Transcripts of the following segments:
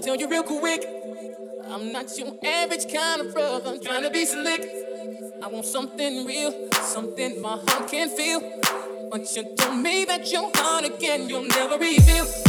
gonna tell you real quick. I'm not your average kind of brother. I'm trying to be slick. I want something real, something my heart can feel. But you tell me that you're again, you'll never reveal.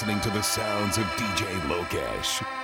Listening to the sounds of DJ Lokesh.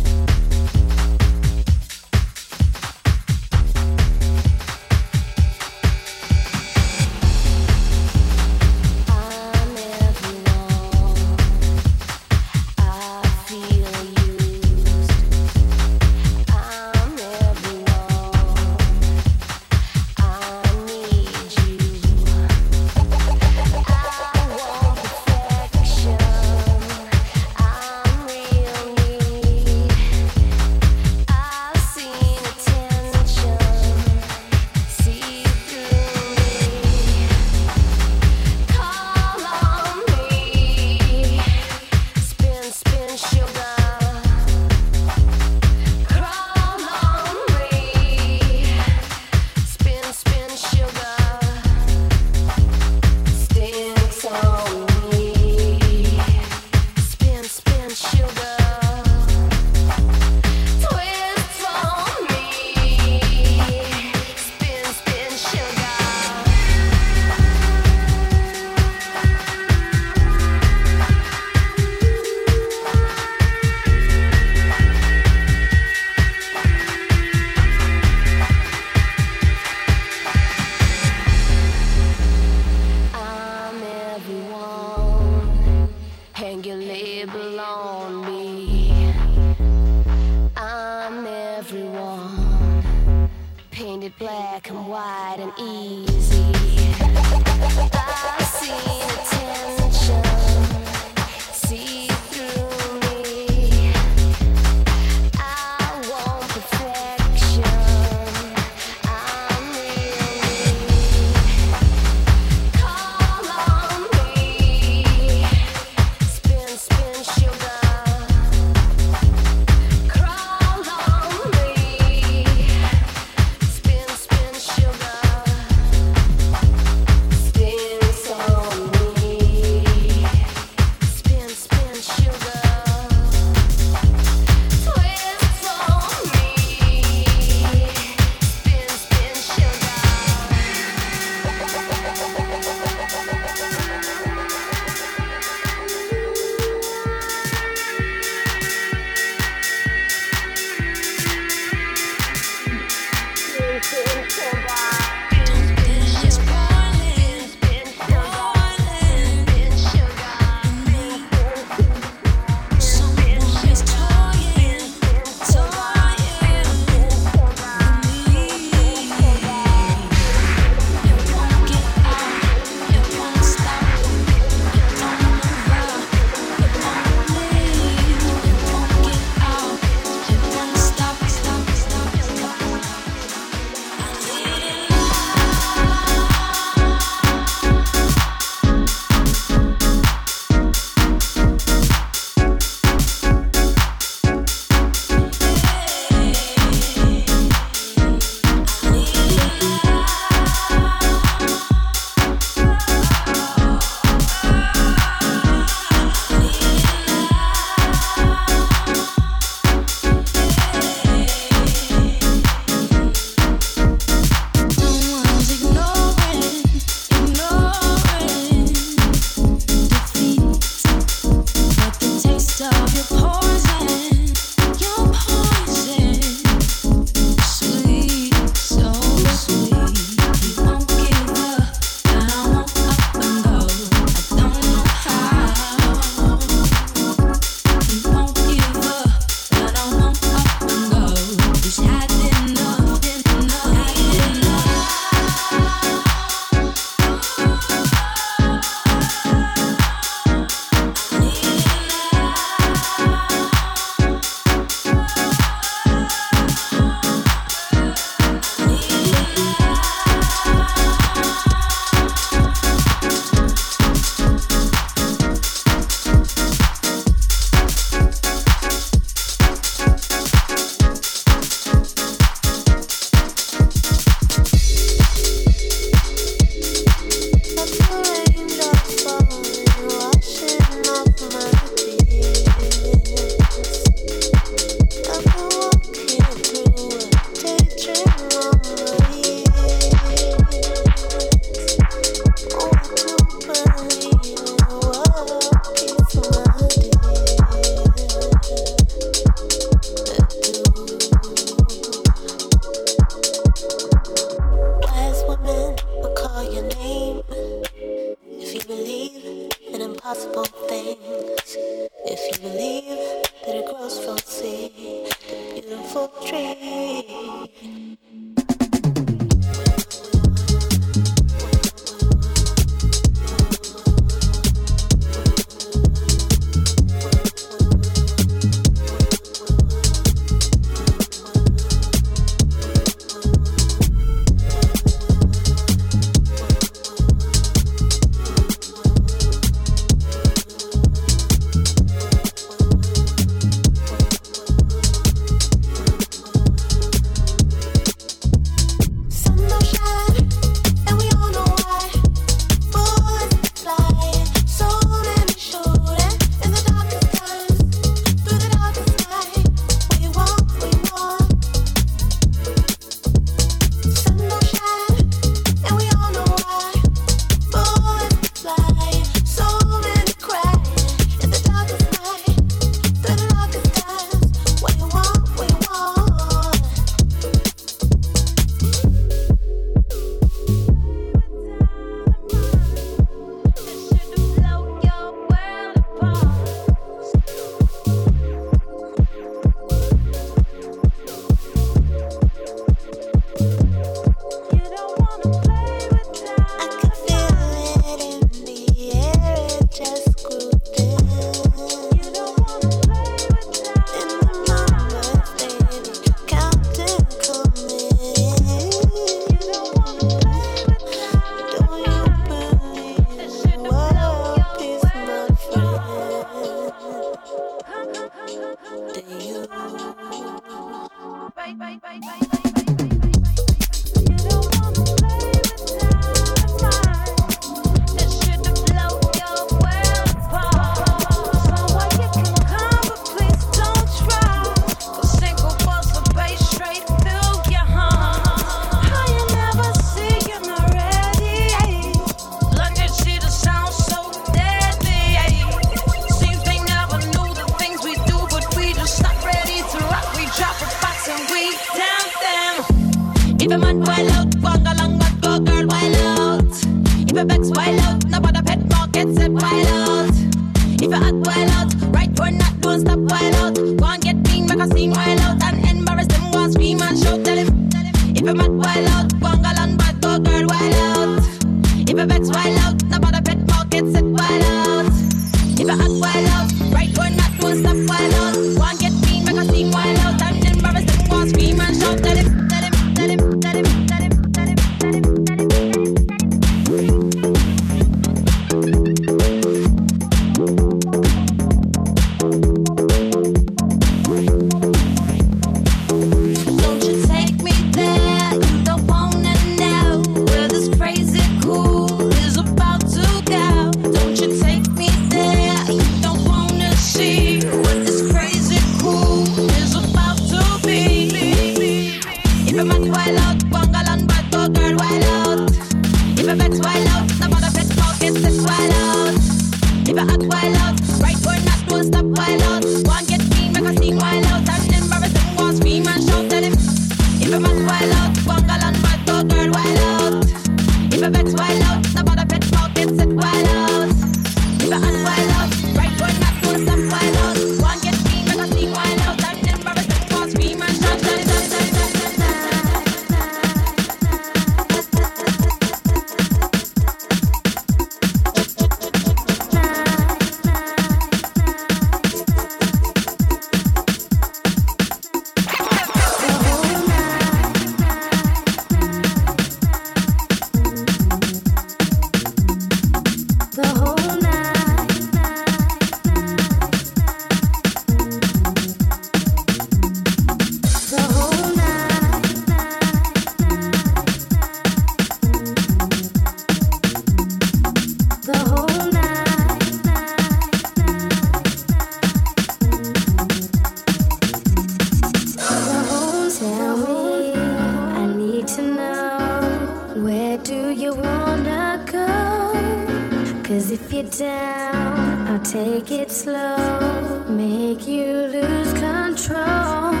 it down, I'll take it slow, make you lose control.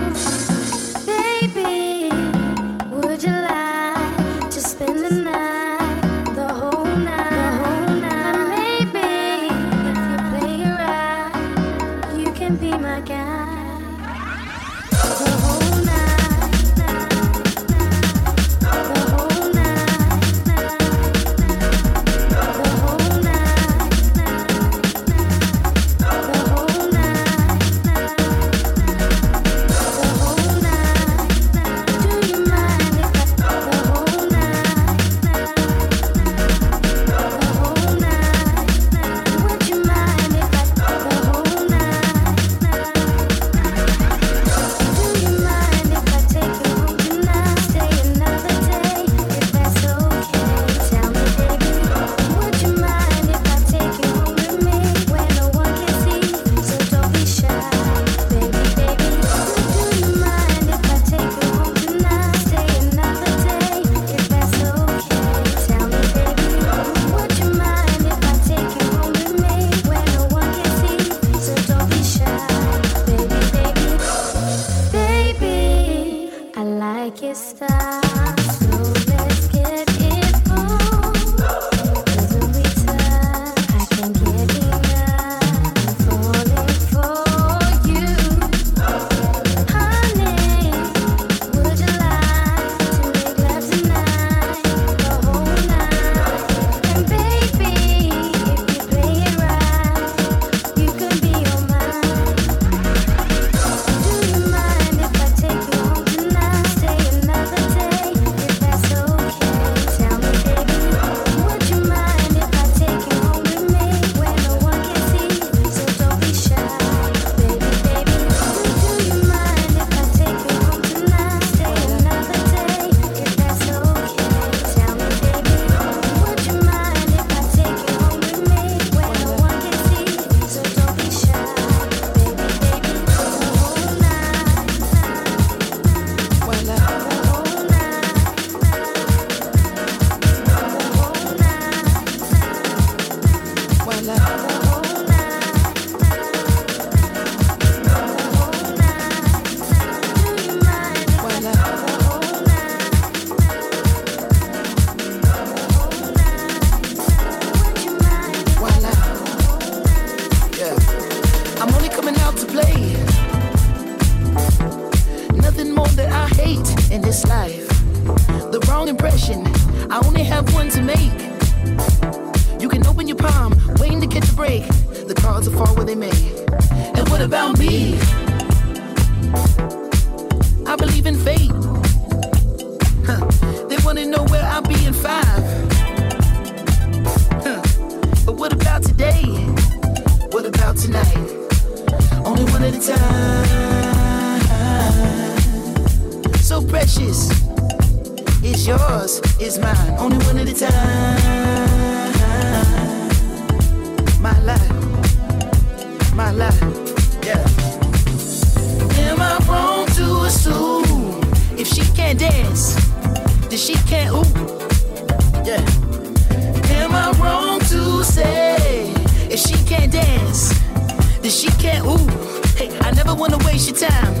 Wanna waste your time.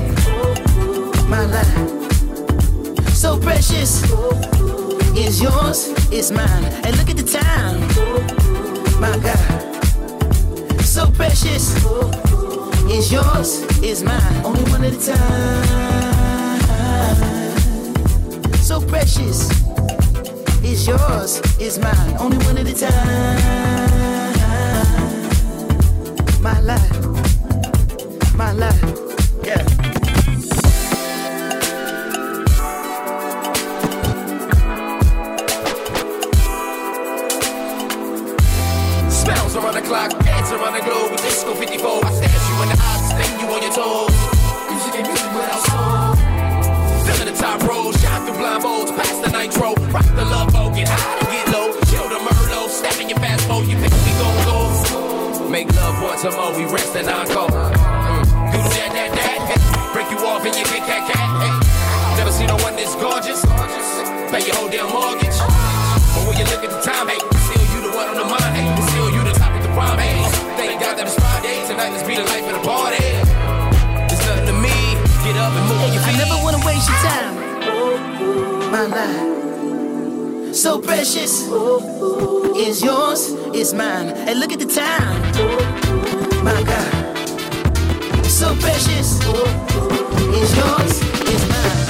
My life, so precious, is yours, is mine. And look at the time, my God, so precious, is yours, is mine. Only one at a time, so precious is yours, is mine. Only one at a time. My life, Smells around the clock, dance around the globe disco 54. I you in the you on your toes. Music the top the nitro. Rock the love boat, get high get low. Chill the Merlot, step in your fast you. Make love once or more, we rest and encore. Off and you get cat, cat, hey. Never seen no one this gorgeous. Pay your whole damn mortgage. But when you look at the time, hey, still you the one on the mind, hey. Still you the topic, the prime, hey. Thank God that it's Friday. Tonight, let's be the life of the party. There's nothing to me. Get up and move your I never wanna waste your time. My life, so precious, is yours, is mine. And look at the time, my God, so precious, is yours, is mine.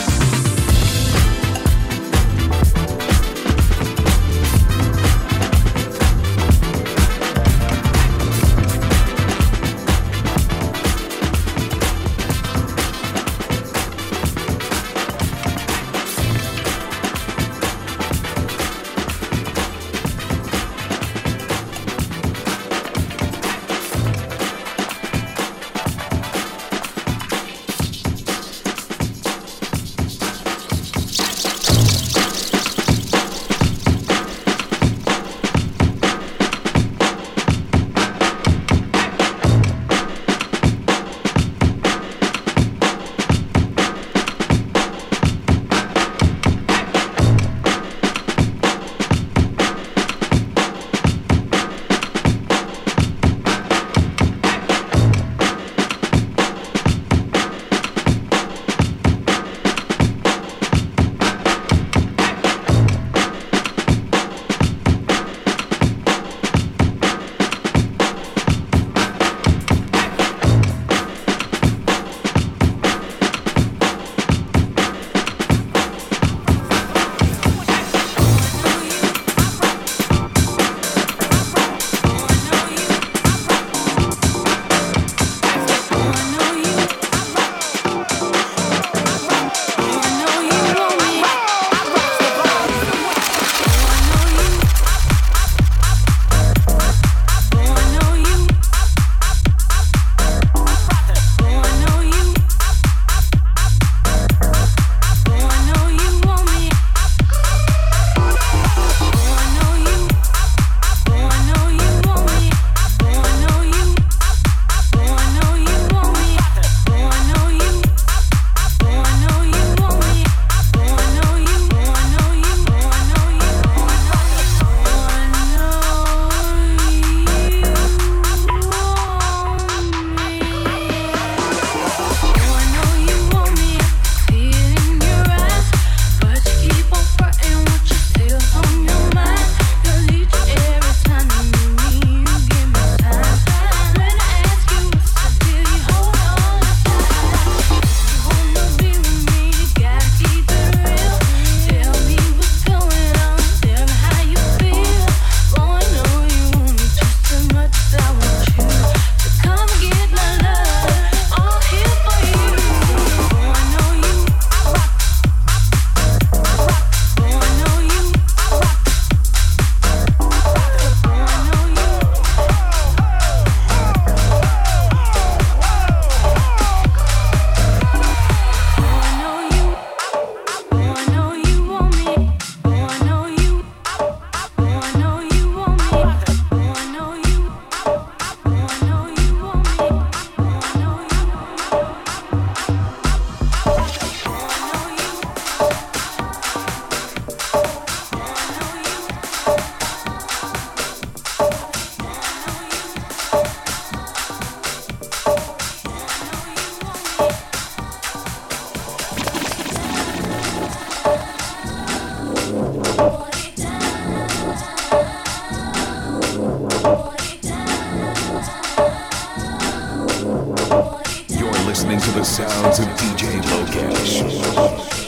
Sounds of DJ Lokesh.